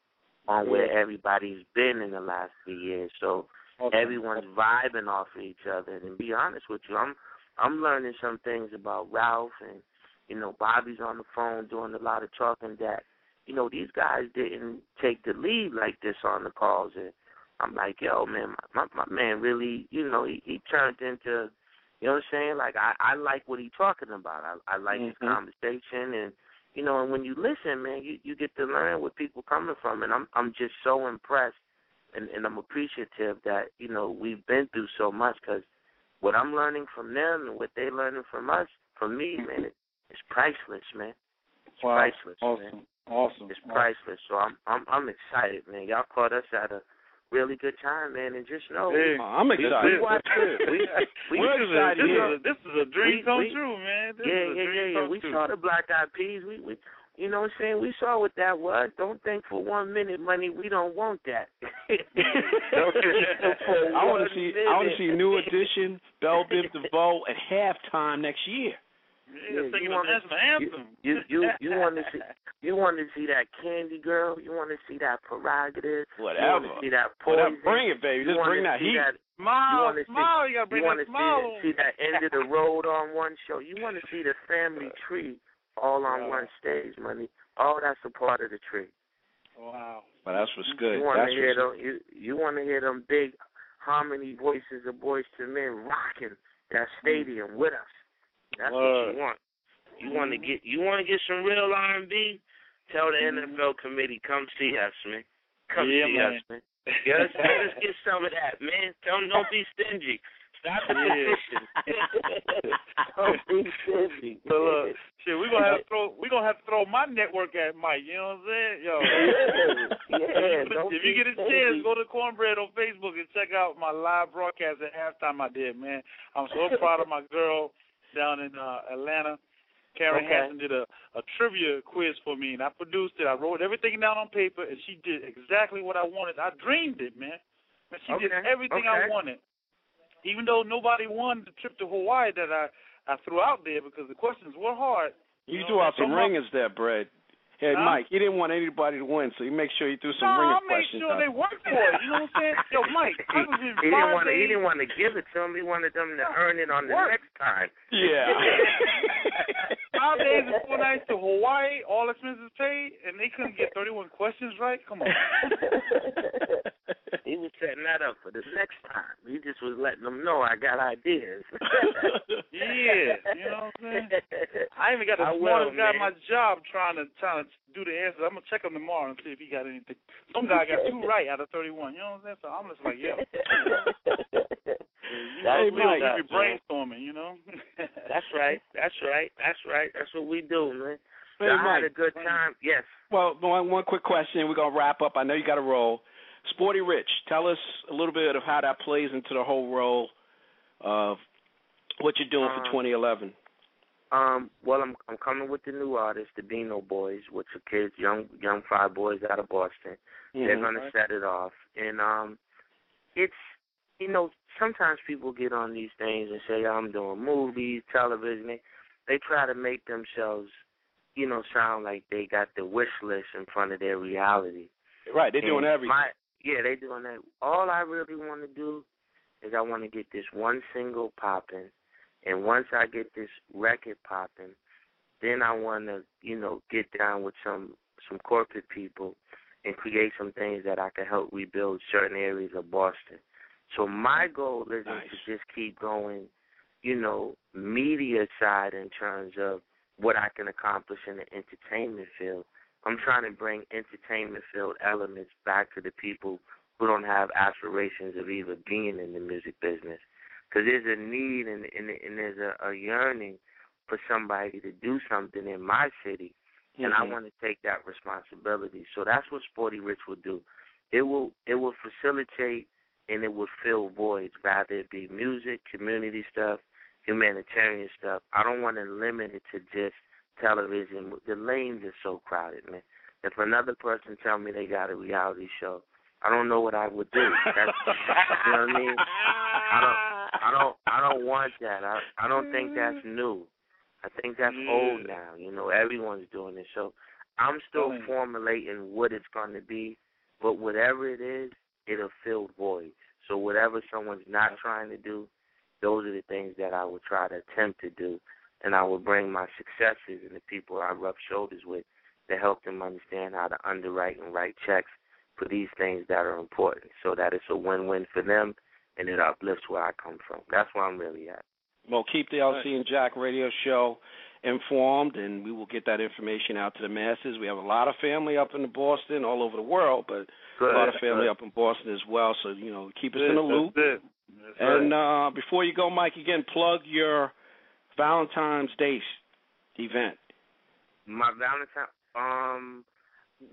on where everybody's been in the last few years. So Awesome. everyone's vibing off of each other. And to be honest with you, I'm I'm learning some things about Ralph and you know Bobby's on the phone doing a lot of talking that you know these guys didn't take the lead like this on the calls. And I'm like, yo, man, my my, my man really, you know, he, he turned into, you know what I'm saying? Like I I like what he's talking about. I I like his Mhm. conversation and. You know, and when you listen, man, you you get to learn where people coming from, and I'm I'm just so impressed and, and I'm appreciative that you know we've been through so much because what I'm learning from them and what they're learning from us, from me, man, it, it's priceless, man. It's Wow. priceless, Awesome. man. Awesome. It's priceless. So I'm I'm I'm excited, man. Y'all caught us at a really good time, man, and just know Hey. Oh, I'm excited. we watch it. We, we, We're this, is a, excited this, here. is a, this is a dream We- come we- true, man. This yeah, is a yeah, dream yeah, yeah. come We true. saw the Black Eyed Peas. We, we, you know what I'm saying? We saw what that was. Don't think for one minute, money. We don't want that. Don't think for I want to see. I want to see. New Edition, Bell Biv DeVoe at halftime next year. Yeah, Yeah, you wanna- national anthem. You you you want to see you want to see that Candy Girl. You want to see that Prerogative. Whatever. You Whatever. want to see that Whatever. Bring it, baby. You Just bring that see heat. That, Smile, you want to smile. see, you gotta bring you that want to see, see that end of the road on one show. You want to see the family tree all on Yeah. one stage, money. All that's a part of the tree. Wow. Well, that's what's good. You want to hear what's them. You you want to hear them big harmony voices of Boyz II Men rocking that mm. stadium with us. That's what you want. You want to mm-hmm. get you want to get some real R and B. Tell the NFL committee come see us, man. Come Yeah, see man. us, man. Get us, let us get some of that, man. Tell them don't be stingy. Stop the petition. don't be stingy. But look, shit, we gonna have to throw we gonna have to throw my network at Mike. You know what I'm saying? Yo. yeah, don't if you get a stingy. chance, go to Cornbread on Facebook and check out my live broadcast at halftime I did, man. I'm so proud of my girl down in uh, Atlanta. Karen Okay. Hansen did a, a trivia quiz for me, and I produced it. I wrote everything down on paper, and she did exactly what I wanted. I dreamed it, man. And she did Okay, everything I wanted. Even though nobody won the trip to Hawaii that I, I threw out there because the questions were hard. You know, threw out some ringers there, Brad. Hey, Huh? Mike, he didn't want anybody to win, so he make sure he threw some no, ringer I made questions sure out. they worked for it. You know what I'm saying? Yo, Mike, I was in he didn't want to. He didn't want to give it to them. He wanted them to earn it on the Work. next time. Yeah. Five days and four nights to Hawaii, all expenses paid, and they couldn't get 31 questions right? Come on. he was setting that up for the next time. He just was letting them know I got ideas. Yeah, you know what I'm saying? I even got the I will, smartest guy at my job trying to trying to do the answers. I'm gonna check him tomorrow and see if he got anything. Some guy got two right out of 31. You know what I'm saying? So I'm just like, yo, That's we what don't be brainstorming, you know? That's right. That's right. That's right. That's what we do, man. Hey, So I had a good time. Yes. Well, one one quick question. We're gonna wrap up. I know you got to roll. Sporty Rich, tell us a little bit of how that plays into the whole role of what you're doing Um, for 2011. Um, well, I'm I'm coming with the new artist, the Beano Boys, which are kids, young young five boys out of Boston. They're Mhm. gonna set it off, and um, it's you know sometimes people get on these things and say I'm doing movies, television. They, try to make themselves, you know, sound like they got the wish list in front of their reality. Right, they're doing everything. My, yeah, they doing that. All I really want to do is I want to get this one single popping, and once I get this record popping, then I want to, you know, get down with some some corporate people and create some things that I can help rebuild certain areas of Boston. So my goal isn't Nice. to just keep going, you know, media side in terms of what I can accomplish in the entertainment field. I'm trying to bring entertainment field elements back to the people who don't have aspirations of either being in the music business. Because there's a need and, and, and there's a, a yearning for somebody to do something in my city, and I Mhm. want to take that responsibility. So that's what Sporty Rich will do. It will it will facilitate and it will fill voids, rather it be music, community stuff, humanitarian stuff. I don't want to limit it to just television. The lanes are so crowded, man. If another person tell me they got a reality show, I don't know what I would do. That's, you know what I mean? I don't, I don't, I don't want that. I, I don't think that's mm-hmm. new. I think that's Yeah. old now. You know, everyone's doing it. So I'm still Right. formulating what it's going to be, but whatever it is, it'll fill voids. So whatever someone's not trying to do, those are the things that I would try to attempt to do, and I will bring my successes and the people I rub shoulders with to help them understand how to underwrite and write checks for these things that are important, so that it's a win-win for them and it uplifts where I come from. That's where I'm really at. Well, keep the LC and Jack radio show informed, and we will get that information out to the masses. We have a lot of family up in Boston, all over the world, but Good. a lot of family up in Boston as well. So you know, keep us in the loop. That's it. That's And right. uh, before you go, Mike, again, plug your Valentine's Day event. My Valentine, um,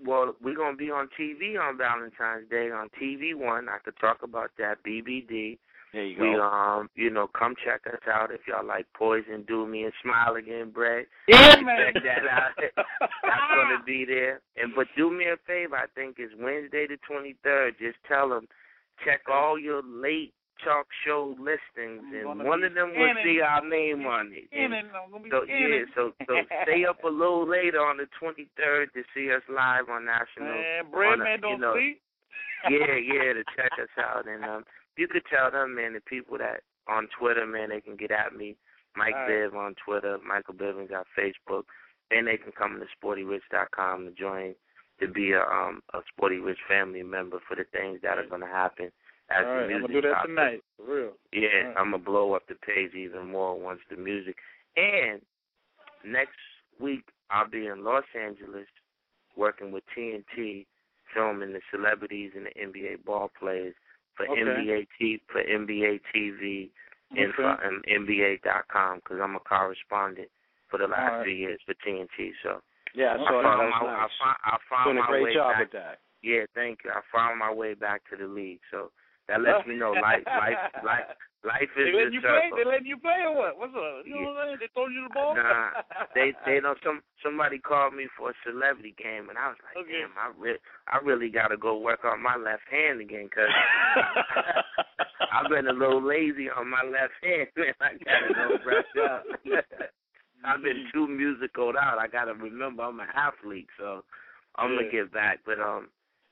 well, we're gonna be on TV on Valentine's Day on TV One. I could talk about that BBD. There you We go. um, you know, come check us out if y'all like Poison, Do Me, and Smile Again, Brad. yeah, Check man. that out. That's gonna be there. And but do me a favor. I think it's Wednesday the twenty third. Just tell them check all your late talk show listings, and one of them will see our name on it. And Scanning. I'm gonna be so yeah, so so stay up a little later on the twenty third to see us live on national. Man, bread man you don't know, sleep. yeah, yeah, to check us out. And um, you could tell them, man, the people that on Twitter, man, they can get at me. Mike All Biv on Twitter, Michael Bivins on Facebook. and they can come to SportyRich.com to join to be a um a Sporty Rich family member for the things that are going to happen as All right, the I'm gonna do that drops. tonight, for real. Yeah, right. I'm gonna blow up the page even more once the music. And next week I'll be in Los Angeles working with TNT, filming the celebrities and the NBA ball players for Okay. NBA T for NBA TV and for Okay. um, NBA.com because I'm a correspondent for the last right. three years for TNT. So Yeah, I so found that my was I nice. found, I found Doing a great way job back. with that. Yeah, thank you. I found my way back to the league. So that lets me know life, life, life, life is They letting you play? They letting you play or what? What's up? You know what I'm saying? They throwing you the ball? Nah, they they know some somebody called me for a celebrity game, and I was like, Okay. damn, I re- I really got to go work on my left hand again because I've been a little lazy on my left hand, man. I gotta go brush up. I've been too musical out. I gotta remember I'm an athlete, so I'm Yeah. gonna get back. But um,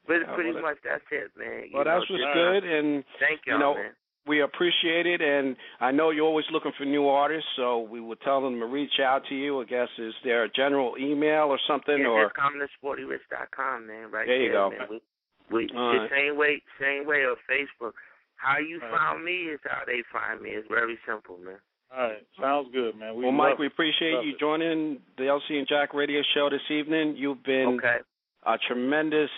but Yeah, pretty well, much that's it, man. well, You that's know, what's just- good, and Thank y'all, you know, man. we appreciate it. And I know you're always looking for new artists, so we will tell them to reach out to you. I guess is there a general email or something, yeah, or just come to SportyRich.com, man. Right There you there, go. Man. We, we All the same way, same way on Facebook. How you All right. found me is how they find me. It's very simple, man. All right, sounds good, man. We well, Mike, we appreciate Love you it. joining the LC and Jack Radio Show this evening. You've been Okay. a tremendous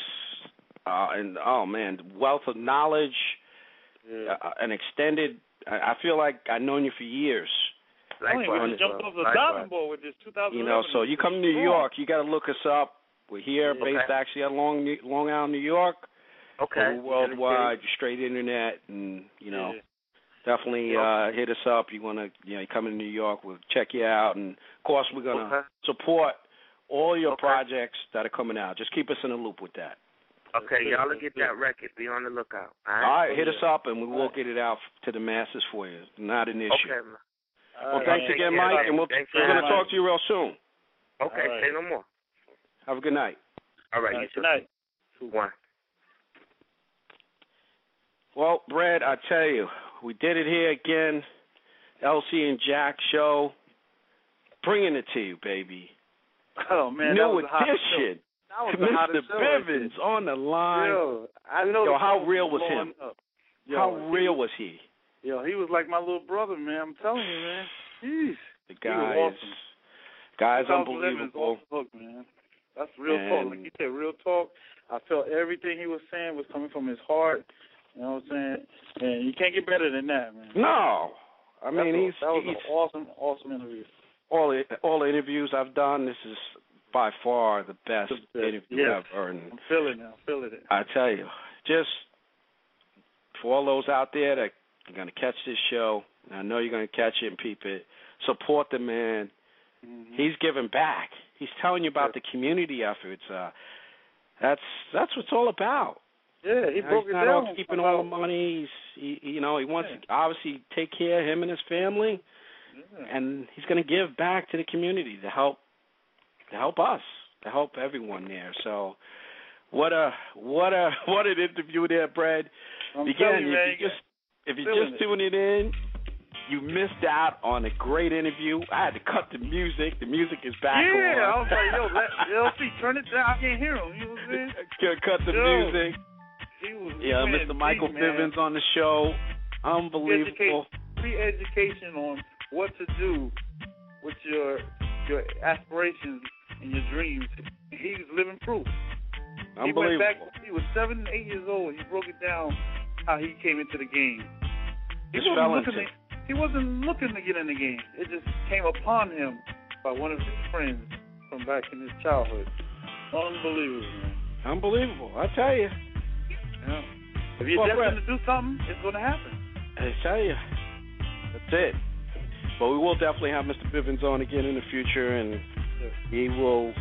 uh, and oh man, wealth of knowledge, Yeah. uh, an extended. I I feel like I've known you for years. I mean, we just jumped off the diving board with this 2011. You know, so you come to New York, you got to look us up. We're here, Yeah. based Okay. actually at Long Long Island, New York. Okay. We're worldwide, straight internet, and you know, Yeah. definitely uh, hit us up. You want to, you know, you come to New York, we'll check you out, and of course, we're gonna Okay. support all your Okay. projects that are coming out. Just keep us in the loop with that. Okay, y'all will get that record. Be on the lookout. All All right. right, hit yeah. us up, and we will get it out to the masses for you. Not an issue. Okay, man. All Well, right, thanks man. again, Mike, man. and we'll, Thanks we're going to talk to you real soon. Okay, All right. say no more. Have a good night. All right, All you too. good night. One. Well, Brad, I tell you, we did it here again. LC and Jack show, bringing it to you, baby. Oh man, that New was the hottest show. edition. That was the Mr. hottest show right Bivins on the line. Yo, I know. Yo, how real was him? Yo, How real was, he? Yo, he was like my little brother, man. I'm telling you, man. Jeez. The guy is, awesome. guy's 2011 is unbelievable. off the hook, man. That's real talk. Like he said, real talk. I felt everything he was saying was coming from his heart. You know what I'm saying? And you can't get better than that, man. No, I mean That's a- he's that was he's an awesome, awesome interview. all the all the interviews I've done. This is by far the best The interview yes. ever. And I'm feeling it. I'm feeling it. I tell you, just for all those out there that are going to catch this show, and I know you're going to catch it and peep it, support the man. Mhm. He's giving back. He's telling you about Yeah. the community efforts. Uh, that's that's what it's all about. yeah, he You know, broke he's it not down. all keeping all the money. He's, he, you know, he wants Yeah. to obviously take care of him and his family, Yeah. and he's going to give back to the community to help to help us, to help everyone there. So, what a what a what an interview there, Brad. I'm Again, you, if you just if you're just it. tuning in, you missed out on a great interview. I had to cut the music. The music is back yeah, I on. was like, yo, let, LC, turn it down. I can't hear him. You know what I'm saying? Cut- the Yo, music. He was Yeah, Mr. Michael. Bivins on the show. Unbelievable. Free education on what to do with your your aspirations and your dreams. He's living proof. He went back. Unbelievable. He was seven, eight years old. He broke it down how he came into the game. He Just wasn't looking. To, he wasn't looking to get in the game. It just came upon him by one of his friends from back in his childhood. Unbelievable, man. Unbelievable. I tell you. Yeah. If you're Well, destined to do something, it's going to happen. I tell you. That's it. But we will definitely have Mr. Bivins on again in the future, and. He will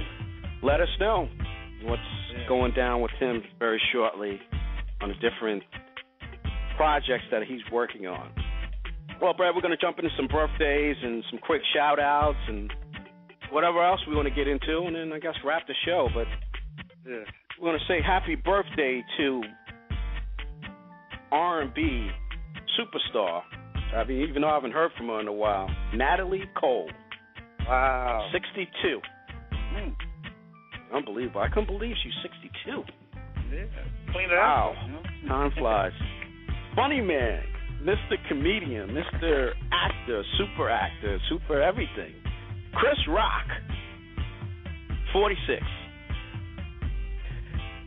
let us know what's going down with him very shortly on the different projects that he's working on. Well, Brad, we're going to jump into some birthdays and some quick shout outs and whatever else we want to get into, and then I guess wrap the show. But Yeah. we're going to say happy birthday to R&B superstar. I mean, even though I haven't heard from her in a while, Natalie Cole. Wow. 62. Mm. Unbelievable. I couldn't believe she's 62. Yeah. Clean it Wow. out. You know? Time flies. Funny man, Mr. Comedian, Mr. Actor, Super Actor, Super Everything. Chris Rock, 46.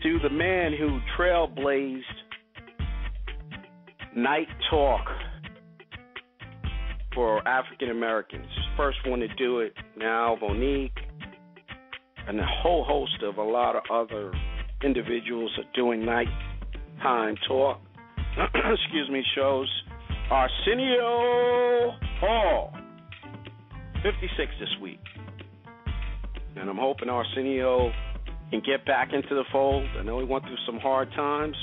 To the man who trailblazed night talk for African Americans. First one to do it, now Monique, and a whole host of a lot of other individuals are doing nighttime talk. excuse me, shows. Arsenio Hall, 56 this week. And I'm hoping Arsenio can get back into the fold. I know he went through some hard times.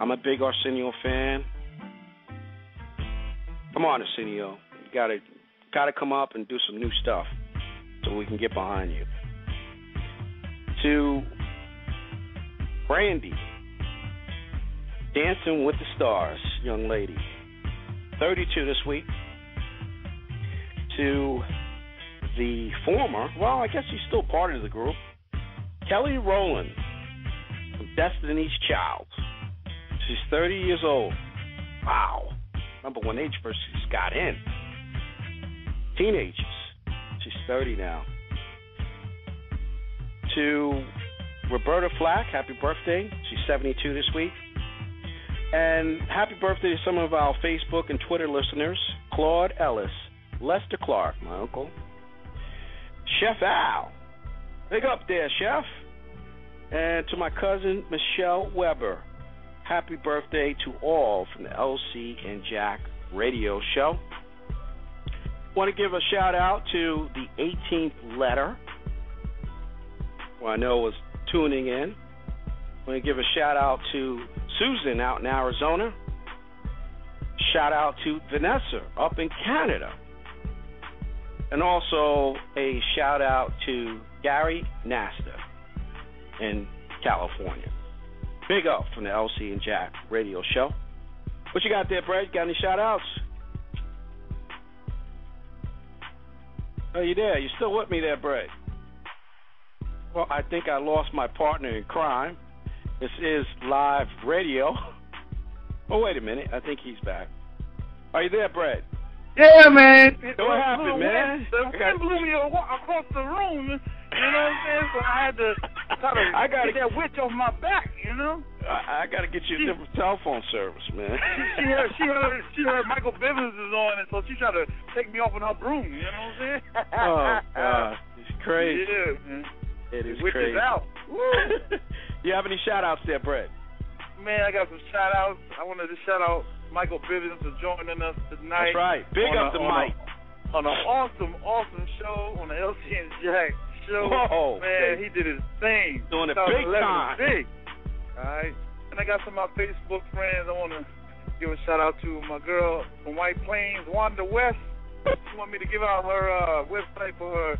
I'm a big Arsenio fan. Come on, Arsenio. You gotta gotta come up and do some new stuff so we can get behind you. To Brandy, Dancing with the Stars, young lady. 32 this week. To the former, well, I guess she's still part of the group, Kelly Rowland from Destiny's Child. She's 30 years old. Wow. Remember when they first got in? Teenagers. She's 30 now. To Roberta Flack, happy birthday. She's 72 this week. And happy birthday to some of our Facebook and Twitter listeners Claude Ellis, Lester Clark, my uncle, Chef Al. Big up there, Chef. And to my cousin Michelle Weber, happy birthday to all from the LC and Jack radio show. Want to give a shout out to the 18th letter, who I know was tuning in. Want to give a shout out to Susan out in Arizona. Shout out to Vanessa up in Canada. And also a shout out to Gary Nasta in California. Big up from the LC and Jack radio show. What you got there, Brad? Got any shout outs? Are you there? You still with me there, Brad? Well, I think I lost my partner in crime. This is live radio. Oh, wait a minute. I think he's back. Are you there, Brad? Yeah, man. What happened, man? The wind blew me across the room. You know what I'm saying? So I had to try to I gotta- get that witch off my back. You know? I, I got to get you a different telephone service, man. She heard, she heard, she heard Michael Bivins is on, and so she tried to take me off on her broom. You know what I'm saying? oh, God. It's crazy. Yeah, man. It is Witch crazy. is out. Woo. you have any shout outs there, Brett? Man, I got some shout outs. I wanted to shout out Michael Bivins for joining us tonight. That's right. Big up a- to a- Mike. on an awesome, awesome show on the LC and Jack show. Whoa, man, baby. he did his thing. Doing it big time. Big. All right. And I got some of my Facebook friends. I want to give a shout out to my girl from White Plains, Wanda West. She want me to give out her uh, website for her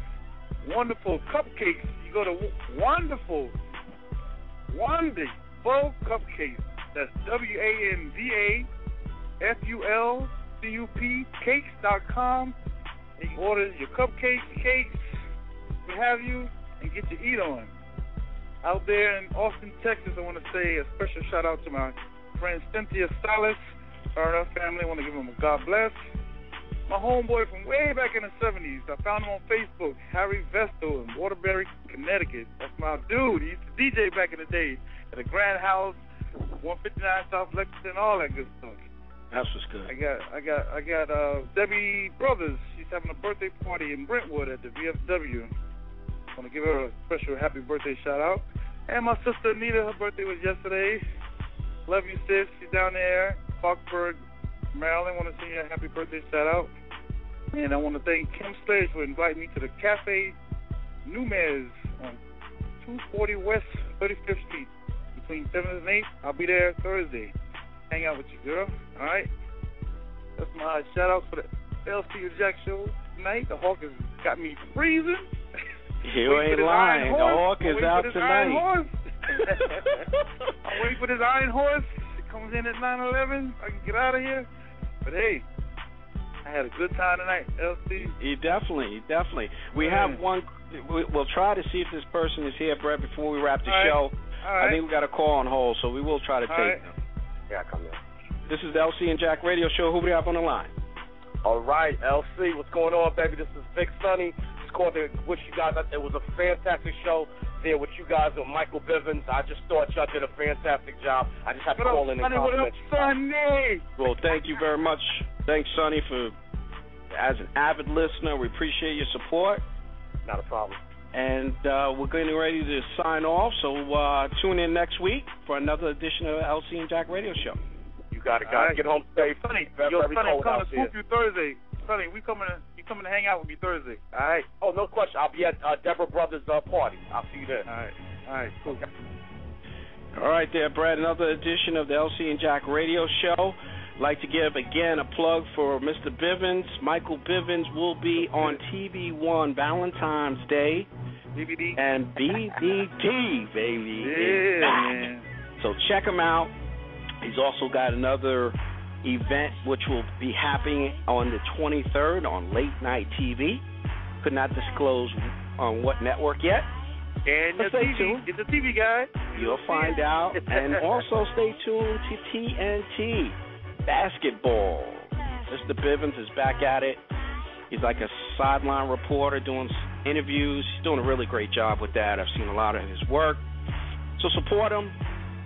wonderful cupcakes. You go to wonderful, wonderful cupcakes. That's W A N D A F U L C U P cakes dot com. And you order your cupcakes, cakes, what have you, and get your eat on. Out there in Austin, Texas, I want to say a special shout out to my friend Cynthia Salas, her and her family. I want to give them a God bless. My homeboy from way back in the 70s, I found him on Facebook, Harry Vestal in Waterbury, Connecticut. That's my dude. He used to DJ back in the day at the Grand House, 159 South Lexington, all that good stuff. That's what's good. I got I got I got uh Debbie Brothers. She's having a birthday party in Brentwood at the VFW. I want to give her a special happy birthday shout out. And my sister Anita, her birthday was yesterday. Love you, sis. She's down there, Parkburg, Maryland. Want to send you a happy birthday shout out. And I want to thank Kim Slayers for inviting me to the Cafe Numez on 240 West 35th Street between 7 and 8. I'll be there Thursday. Hang out with you, girl. All right? That's my shout out for the LC Jack show tonight. The Hawk has got me freezing. You Waiting ain't lying. The. Hawk is out for this Iron tonight. I'm waiting for this iron horse. It comes in at 9:11. I can get out of here. But hey, I had a good time tonight, LC. You definitely, definitely. We have one. We'll try to see if this person is here, Brett, before we wrap the All right. show. All right. I think we got a call on hold, so we will try to All take right. them. Yeah, come in. This is the LC and Jack Radio Show. Who do we have on the line? All right, LC, what's going on, baby? This is Vic Sonny. Just calling to wish you guys. It was a fantastic show there with you guys with Michael Bivins. I just thought y'all did a fantastic job. I just have to call in and Sonny? What up, compliment you. Sonny? Well, thank you very much. Thanks, Sonny, for as an avid listener. We appreciate your support. Not a problem. And uh, we're getting ready to sign off, so uh, tune in next week for another edition of LC and Jack Radio Show. You got it, guys. right. Get home safe. Sonny, Very, yo, Sonny, I'm coming out to there. you Thursday. Sonny, we coming to you coming to hang out with me Thursday. All right. Oh, no question. I'll be at uh, Deborah Brothers' uh, party. I'll see you there. All right. All right. Cool. All right, there, Brad. Another edition of the LC and Jack Radio Show. Like to give again a plug for Mr. Bivins. Michael Bivins will be on TV One Valentine's Day DVD. and BBD, baby. is Yeah, back. So check him out. He's also got another event which will be happening on the 23rd on late night TV. Could not disclose on what network yet. And the stay TV. tuned. It's a TV guy. You'll find out. And also stay tuned to TNT basketball. Mr. Bivins is back at it. He's like a sideline reporter doing interviews. He's doing a really great job with that. I've seen a lot of his work. So support him.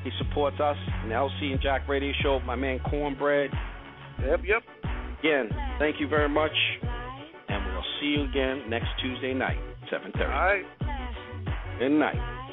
He supports us in the LC and Jack Radio Show. My man Cornbread. Yep, yep. Again, thank you very much. And we'll see you again next Tuesday night, 7.30. All right. Good night.